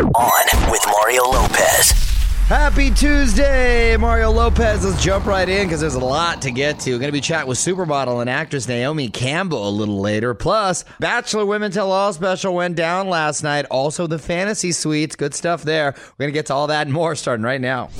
On with Mario Lopez. Happy Tuesday, Mario Lopez. Let's jump right in because there's a lot to get to. We're going to be chatting with supermodel and actress Naomi Campbell a little later. Plus, Bachelor Women Tell All special went down last night. Also, the fantasy suites. Good stuff there. We're going to get to all that and more starting right now.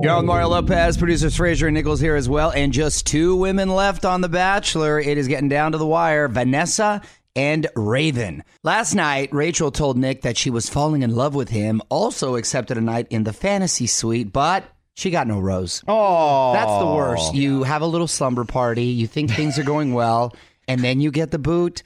You're on Mario Lopez, producers Fraser and Nichols here as well, and just two women left on The Bachelor. It is getting down to the wire. Vanessa and Raven. Last night, Rachel told Nick that she was falling in love with him, also accepted a night in the fantasy suite, but she got no rose. Oh, That's the worst. You have a little slumber party, you think things are going well, and then you get the boot.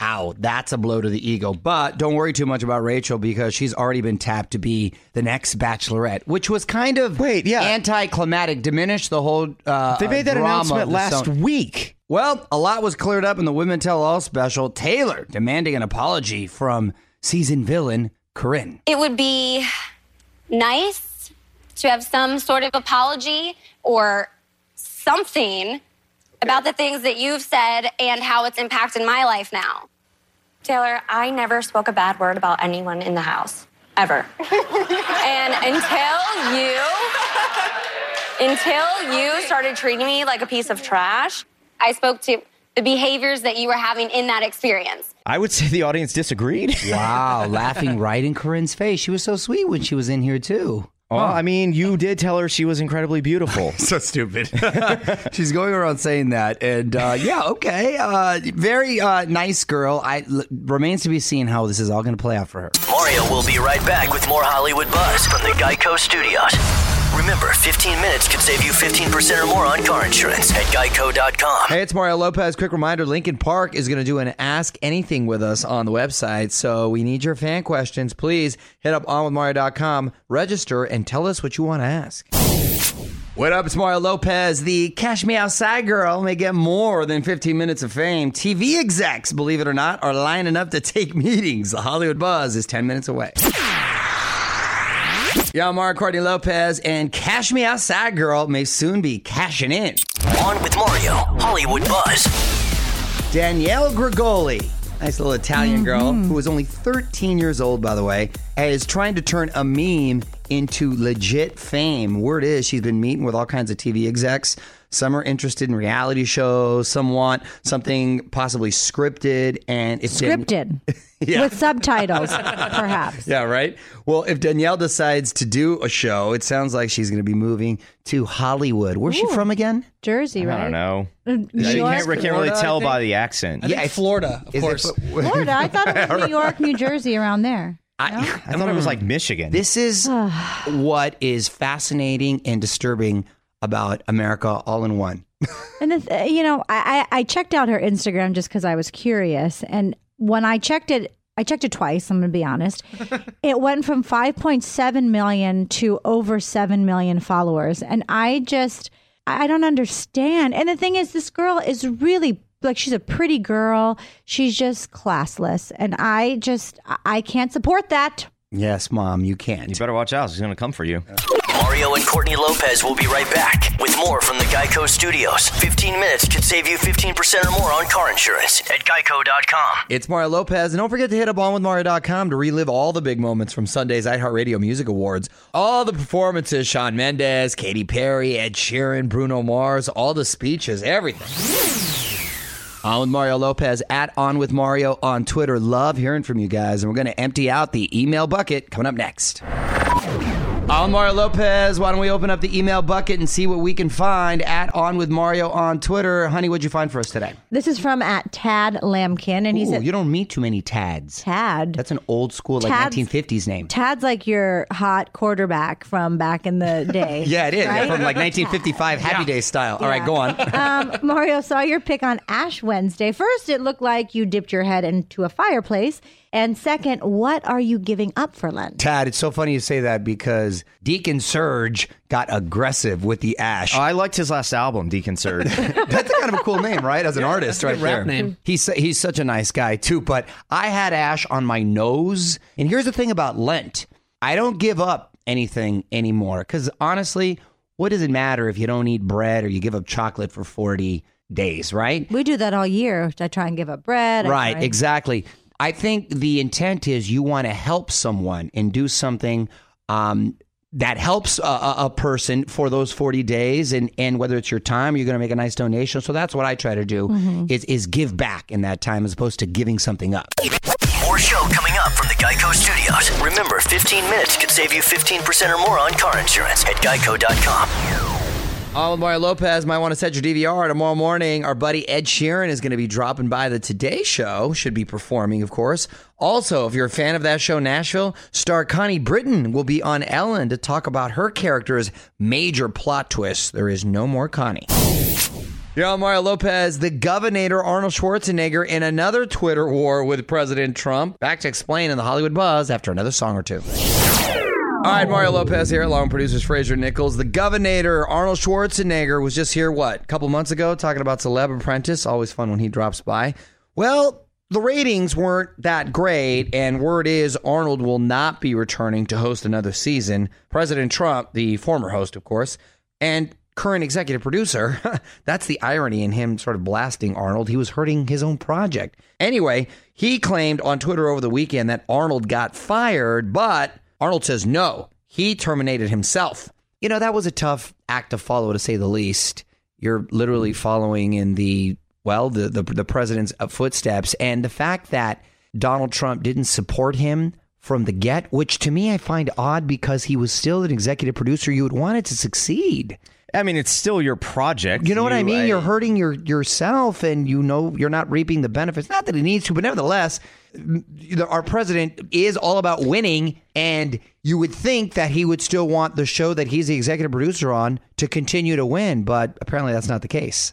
Ow, that's a blow to the ego. But don't worry too much about Rachel because she's already been tapped to be the next bachelorette, which was kind of Wait, yeah. anticlimactic, diminished the whole. Uh, They made that announcement last week. Well, a lot was cleared up in the Women Tell All special. Taylor demanding an apology from season villain Corinne. it would be nice to have some sort of apology or something about the things that you've said and how it's impacted my life now. Taylor, I never spoke a bad word about anyone in the house. Ever. and until you until you started treating me like a piece of trash, I spoke to the behaviors that you were having in that experience. I would say the audience disagreed. Wow, laughing right in Corinne's face. She was so sweet when she was in here too. Well, I mean, you did tell her she was incredibly beautiful. So stupid. She's going around saying that, and uh, yeah, okay, uh, very uh, nice girl. I l- remains to be seen how this is all going to play out for her. Mario will be right back with more Hollywood Buzz from the Geico Studios. Remember, 15 minutes could save you 15% or more on car insurance at geico.com. Hey, it's Mario Lopez. Quick reminder Linkin Park is going to do an Ask Anything with us on the website. So we need your fan questions. Please hit up onwithmario.com, register, and tell us what you want to ask. What up? It's Mario Lopez. The Cash Me Outside girl may get more than 15 minutes of fame. TV execs, believe it or not, are lining up to take meetings. The Hollywood Buzz is 10 minutes away. Yeah, I'm Mario Courtney Lopez, and Cash Me Outside girl may soon be cashing in. On with Mario, Hollywood Buzz. Danielle Bregoli, nice little Italian girl mm-hmm. who was only 13 years old, by the way, is trying to turn a meme into legit fame. Word is she's been meeting with all kinds of TV execs. Some are interested in reality shows. Some want something possibly scripted, and if Dan- scripted Yeah. with subtitles, perhaps. yeah, right. Well, if Danielle decides to do a show, it sounds like she's going to be moving to Hollywood. Where's she from again? Jersey, right? I don't know. Uh, New You York, can't, can't really Florida, tell by the accent. Yeah, it's Florida, of Is it- course. Florida. I thought it was New York, New Jersey, around there. I, I thought it was like Michigan. This is what is fascinating and disturbing about America all in one. And the th- you know, I, I I checked out her Instagram just because I was curious, and when I checked it, I checked it twice. I'm going to be honest. it went from 5.7 million to over 7 million followers, and I just I don't understand. And the thing is, this girl is really like she's a pretty girl. She's just classless, and I just I- I can't support that. Yes, mom, you can't. you better watch out. She's going to come for you. Mario and Courtney Lopez will be right back with more from the Geico Studios. 15 minutes could save you 15% or more on car insurance at geico.com. It's Mario Lopez, and don't forget to hit up onwithmario.com to relive all the big moments from Sunday's iHeartRadio Music Awards. All the performances, Shawn Mendes, Katy Perry, Ed Sheeran, Bruno Mars, all the speeches, everything. On with Mario Lopez at On with Mario on Twitter. Love hearing from you guys, and we're going to empty out the email bucket coming up next. On Mario Lopez, why don't we open up the email bucket and see what we can find at On with Mario on Twitter? Honey, what'd you find for us today? This is from at Tad Lamkin, and he Ooh, said, you don't meet too many Tads. "Tad, That's an old school, like Tad's- 1950s name. Tad's like your hot quarterback from back in the day. Yeah, it is. right? From like 1955 Happy Day style. All right, Yeah. go on. um, Mario saw your pick on Ash Wednesday. First, it looked like you dipped your head into a fireplace. And second, what are you giving up for Lent? Tad, it's so funny you say that because Deacon Surge got aggressive with the ash. Oh, I liked his last album, Deacon Surge. That's kind of a cool name, right? As an artist, right rap there. name. He's he's such a nice guy too. But I had ash on my nose, and here's the thing about Lent: I don't give up anything anymore because honestly, what does it matter if you don't eat bread or you give up chocolate for forty days, right? We do that all year. I try and give up bread. I Right, exactly. I think the intent is you want to help someone and do something um, that helps a, a, a person for those 40 days and, and whether it's your time you're going to make a nice donation so that's what i try to do is, is give back in that time as opposed to giving something up More show coming up from the Geico Studios. Remember, 15 minutes could save you 15% or more on car insurance at geico.com. Mario Lopez might want to set your DVR tomorrow morning. Our buddy Ed Sheeran is going to be dropping by the Today Show. Should be performing, of course. Also, if you're a fan of that show, Nashville, star Connie Britton will be on Ellen to talk about her character's major plot twist. There is no more Connie. You're on Mario Lopez, the governor Arnold Schwarzenegger in another Twitter war with President Trump. Back to explain in the Hollywood Buzz after another song or two. All right, Mario Lopez here, along with producers Fraser Nichols. The governor Arnold Schwarzenegger was just here, what, a couple months ago, talking about Celeb Apprentice. Always fun when he drops by. Well, the ratings weren't that great, and word is Arnold will not be returning to host another season. President Trump, the former host, of course, and current executive producer, that's the irony in him sort of blasting Arnold. He was hurting his own project. Anyway, he claimed on Twitter over the weekend that Arnold got fired, but Arnold says no, he terminated himself. You know, that was a tough act to follow, to say the least. You're literally following in the, well, the, the, the president's uh, footsteps. And the fact that Donald Trump didn't support him from the get, which to me I find odd because he was still an executive producer. You would want it to succeed. I mean, it's still your project. You know what I mean? I- You're hurting your yourself, and you know you're not reaping the benefits. Not that it needs to, but nevertheless, our president is all about winning, and you would think that he would still want the show that he's the executive producer on to continue to win, but apparently that's not the case.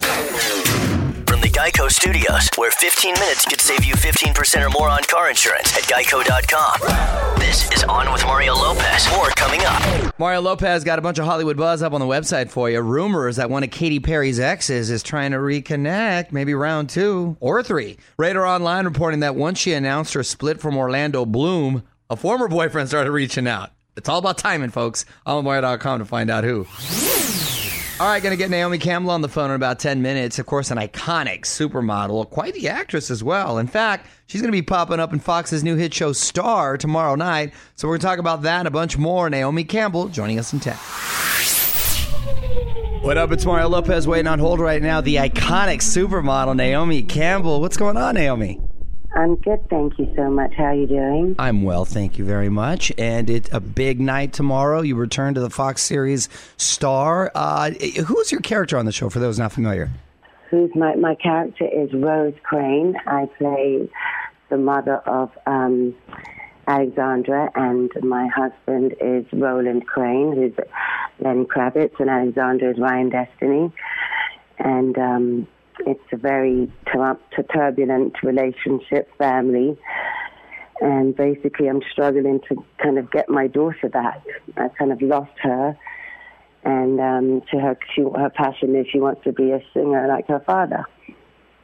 From the Geico Studios, where 15 minutes could save you 15% or more on car insurance at geico.com. This is Mario Lopez. More coming up. Mario Lopez got a bunch of Hollywood buzz up on the website for you. Rumors that one of Katy Perry's exes is trying to reconnect, maybe round two or three. Radar Online reporting that once she announced her split from Orlando Bloom, a former boyfriend started reaching out. It's all about timing, folks. OnWire.com to find out who. All right, going to get Naomi Campbell on the phone in about 10 minutes. Of course, an iconic supermodel, quite the actress as well. In fact, she's going to be popping up in Fox's new hit show Star tomorrow night. So we're going to talk about that and a bunch more. Naomi Campbell joining us in 10. What up? It's Mario Lopez waiting on hold right now. The iconic supermodel Naomi Campbell. What's going on, Naomi? I'm good, thank you so much. How are you doing? I'm well, thank you very much. And it's a big night tomorrow. You return to the Fox series Star. Uh, who's your character on the show? For those not familiar. Who's my my character is Rose Crane. I play the mother of um, Alexandra, and my husband is Roland Crane, who's Lenny Kravitz, and Alexandra is Ryan Destiny. And um, it's a very turbulent relationship, family. And basically, I'm struggling to kind of get my daughter back. I kind of lost her. and um, to her, she, her passion is she wants to be a singer like her father.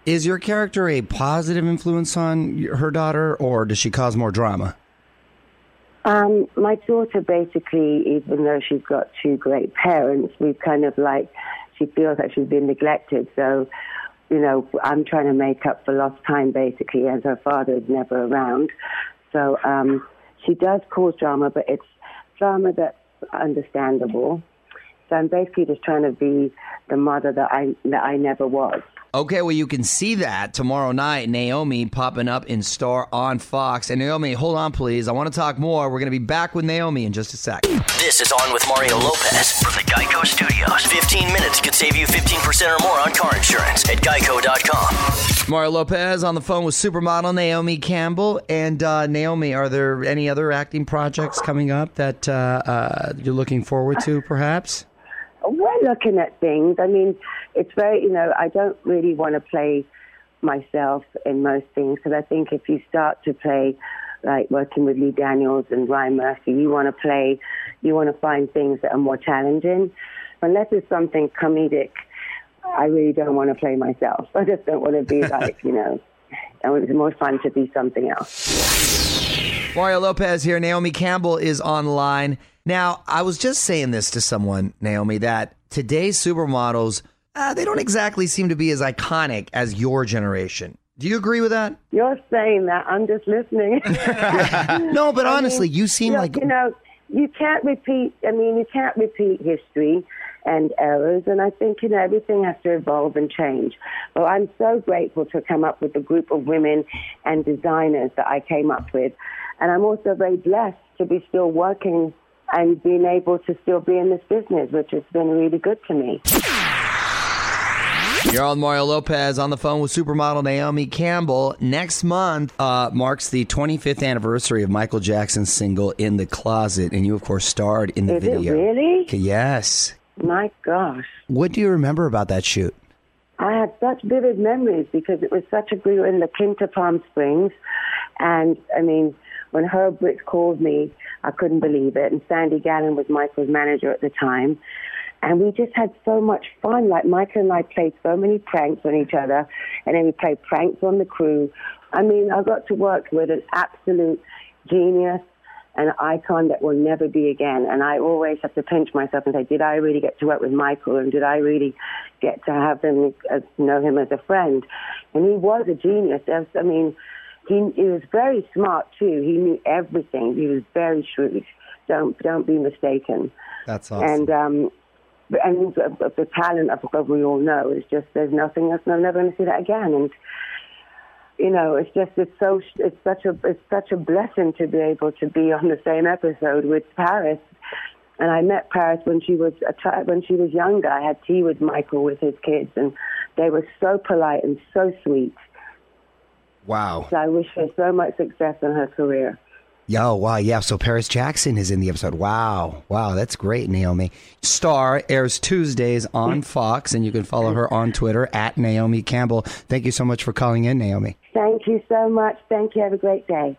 Is your character a positive influence on her daughter, or does she cause more drama? Um, my daughter basically, even though she's got two great parents, we've kind of like she feels like she's been neglected. So, you know, I'm trying to make up for lost time basically, as her father is never around. So um, she does cause drama, but it's drama that's understandable. So I'm basically just trying to be the mother that I that I never was. Okay, well, you can see that tomorrow night. Naomi popping up in Star on Fox. And Naomi, hold on, please. I want to talk more. We're going to be back with Naomi in just a sec. This is On with Mario Lopez from the Geico Studios. 15 minutes could save you 15% or more on car insurance at geico.com. Mario Lopez on the phone with supermodel Naomi Campbell. And uh, Naomi, are there any other acting projects coming up that uh, uh, you're looking forward to, perhaps? We're looking at things. I mean, it's very, you know, I don't really want to play myself in most things because I think if you start to play like working with Lee Daniels and Ryan Murphy, you want to play, you want to find things that are more challenging. Unless it's something comedic, I really don't want to play myself. I just don't want to be like, you know, it's more fun to be something else. Mario Lopez here. Naomi Campbell is online. Now, I was just saying this to someone, Naomi, that today's supermodels, uh, they don't exactly seem to be as iconic as your generation. Do you agree with that? You're saying that. I'm just listening. No, but I honestly, mean, you seem look, like you know you can't repeat. I mean, you can't repeat history and errors, and I think you know everything has to evolve and change. Well, I'm so grateful to come up with a group of women and designers that I came up with, and I'm also very blessed to be still working and being able to still be in this business, which has been really good to me. You're on Mario Lopez on the phone with supermodel Naomi Campbell. Next month uh, marks the 25th anniversary of Michael Jackson's single "In the Closet," and you, of course, starred in the Is it video. really? Yes. My gosh. What do you remember about that shoot? I had such vivid memories because it was such a we were in the Quinta Palm Springs, and I mean, when Herb Ritts called me, I couldn't believe it. And Sandy Gallin was Michael's manager at the time, and we just had so much fun. Like Michael and I played so many pranks on each other, and then we played pranks on the crew. I mean, I got to work with an absolute genius an icon that will never be again. And I always have to pinch myself and say, did I really get to work with Michael? And did I really get to have him, uh, know him as a friend? And he was a genius. I mean, he, he was very smart too. He knew everything. He was very shrewd. Don't don't be mistaken. That's awesome. And um, and the, the talent of of we all know is just there's nothing else. I'm never going to see that again. And you know, it's just it's so it's such a it's such a blessing to be able to be on the same episode with Paris. And I met Paris when she was a child, when she was younger. I had tea with Michael with his kids, and they were so polite and so sweet. wow. So I wish her so much success in her career. Yo, wow, yeah. So Paris Jackson is in the episode. Wow, wow, that's great, Naomi. Star airs Tuesdays on mm. Fox, and you can follow her on Twitter at Naomi Campbell. Thank you so much for calling in, Naomi. Thank you so much. Thank you. Have a great day.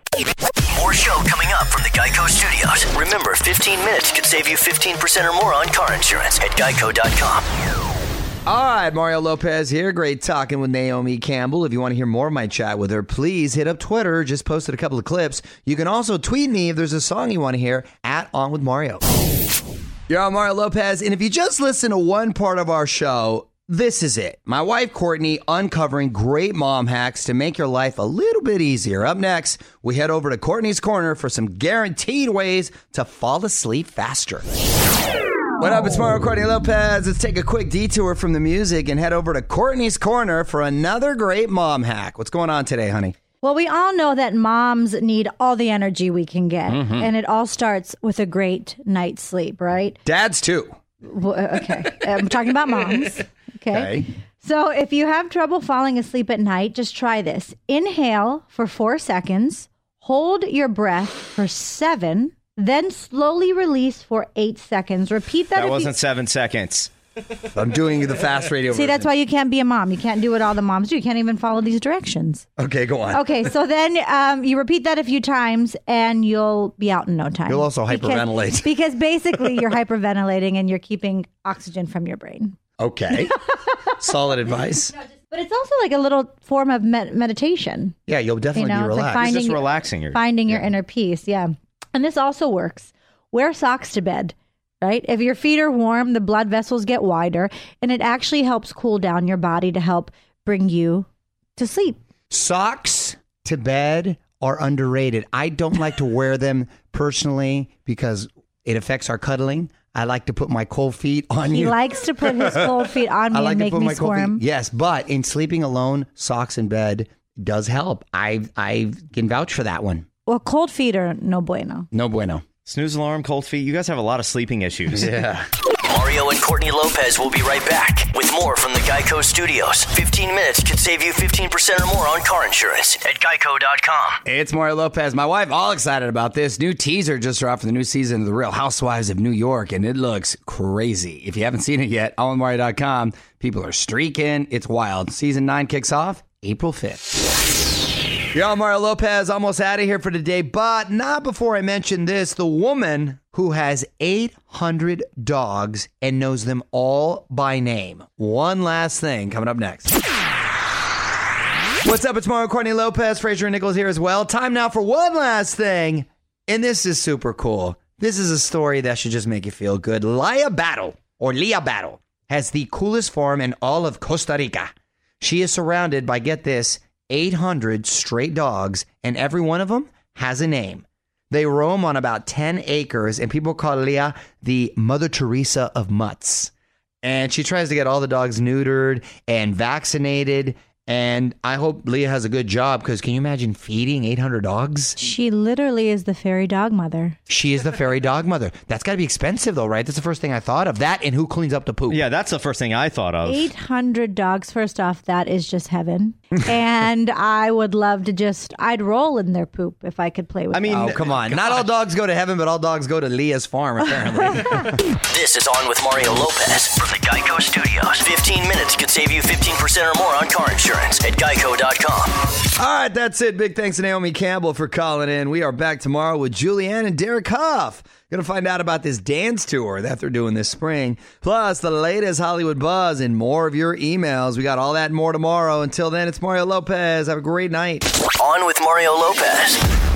More show coming up from the Geico Studios. Remember, 15 minutes could save you 15% or more on car insurance at geico.com. All right, Mario Lopez here. Great talking with Naomi Campbell. If you want to hear more of my chat with her, please hit up Twitter. Just posted a couple of clips. You can also tweet me if there's a song you want to hear at On With Mario. You're on Mario Lopez, and if you just listen to one part of our show, this is it. My wife Courtney uncovering great mom hacks to make your life a little bit easier. Up next, we head over to Courtney's Corner for some guaranteed ways to fall asleep faster. What up? It's Mario Courtney Lopez. Let's take a quick detour from the music and head over to Courtney's Corner for another great mom hack. What's going on today, honey? Well, we all know that moms need all the energy we can get, Mm-hmm. and it all starts with a great night's sleep, right? Dads, too. Well, okay, I'm talking about moms. Okay. Okay. So if you have trouble falling asleep at night, just try this. Inhale for four seconds, hold your breath for seven, then slowly release for eight seconds. Repeat that. That wasn't seven seconds. I'm doing the fast radio See, that's why you can't be a mom. You can't do what all the moms do. You can't even follow these directions. Okay, go on. Okay, so then um, you repeat that a few times and you'll be out in no time. You'll also hyperventilate. Because basically you're hyperventilating and you're keeping oxygen from your brain. Okay. Solid advice. But it's also like a little form of med- meditation. Yeah, you'll definitely You know, be it's like relaxed. finding- It's just relaxing. Your, finding your inner peace. Yeah. And this also works. Wear socks to bed, right? If your feet are warm, the blood vessels get wider, and it actually helps cool down your body to help bring you to sleep. Socks to bed are underrated. I don't like to wear them personally because it affects our cuddling. I like to put my cold feet on He you. likes to put his cold feet on me I like and to make put me squirm. feet. Yes, but in sleeping alone, socks in bed does help. I I can vouch for that one. Well, cold feet are no bueno. No bueno. snooze alarm, cold feet. You guys have a lot of sleeping issues. Yeah. Mario and Courtney Lopez will be right back with more from the Geico Studios. 15 minutes could save you 15% or more on car insurance at geico.com. It's Mario Lopez. My wife all excited about this. New teaser just dropped for the new season of The Real Housewives of New York, and it looks crazy. If you haven't seen it yet, allonmario.com. People are streaking. It's wild. Season 9 kicks off April 5th. Y'all, Mario Lopez almost out of here for today, but not before I mention this. The woman who has 800 dogs and knows them all by name. One last thing coming up next. What's up? It's Mario Courtney Lopez. Fraser and Nichols here as well. Time now for one last thing. And this is super cool. This is a story that should just make you feel good. Lia Battle, or Leah Battle, has the coolest farm in all of Costa Rica. She is surrounded by, get this, 800 stray dogs, and every one of them has a name. They roam on about 10 acres, and people call Leah the Mother Teresa of mutts. And she tries to get all the dogs neutered and vaccinated. And I hope Leah has a good job because can you imagine feeding 800 dogs? She literally is the fairy dog mother. She is the fairy dog mother. That's got to be expensive, though, right? That's the first thing I thought of. That and who cleans up the poop. Yeah, that's the first thing I thought of. 800 dogs. First off, that is just heaven. and I would love to just, I'd roll in their poop if I could play with I mean, Oh, come on. Not all dogs go to heaven, but all dogs go to Leah's farm, apparently. This is On with Mario Lopez from the Geico Studios. 15 minutes could save you 15% or more on car insurance at geico.com. all right, that's it. Big thanks to Naomi Campbell for calling in. We are back tomorrow with Julianne and Derek Hough. Going to find out about this dance tour that they're doing this spring, plus the latest Hollywood buzz and more of your emails. We got all that and more tomorrow. Until then, it's Mario Lopez. Have a great night. On with Mario Lopez.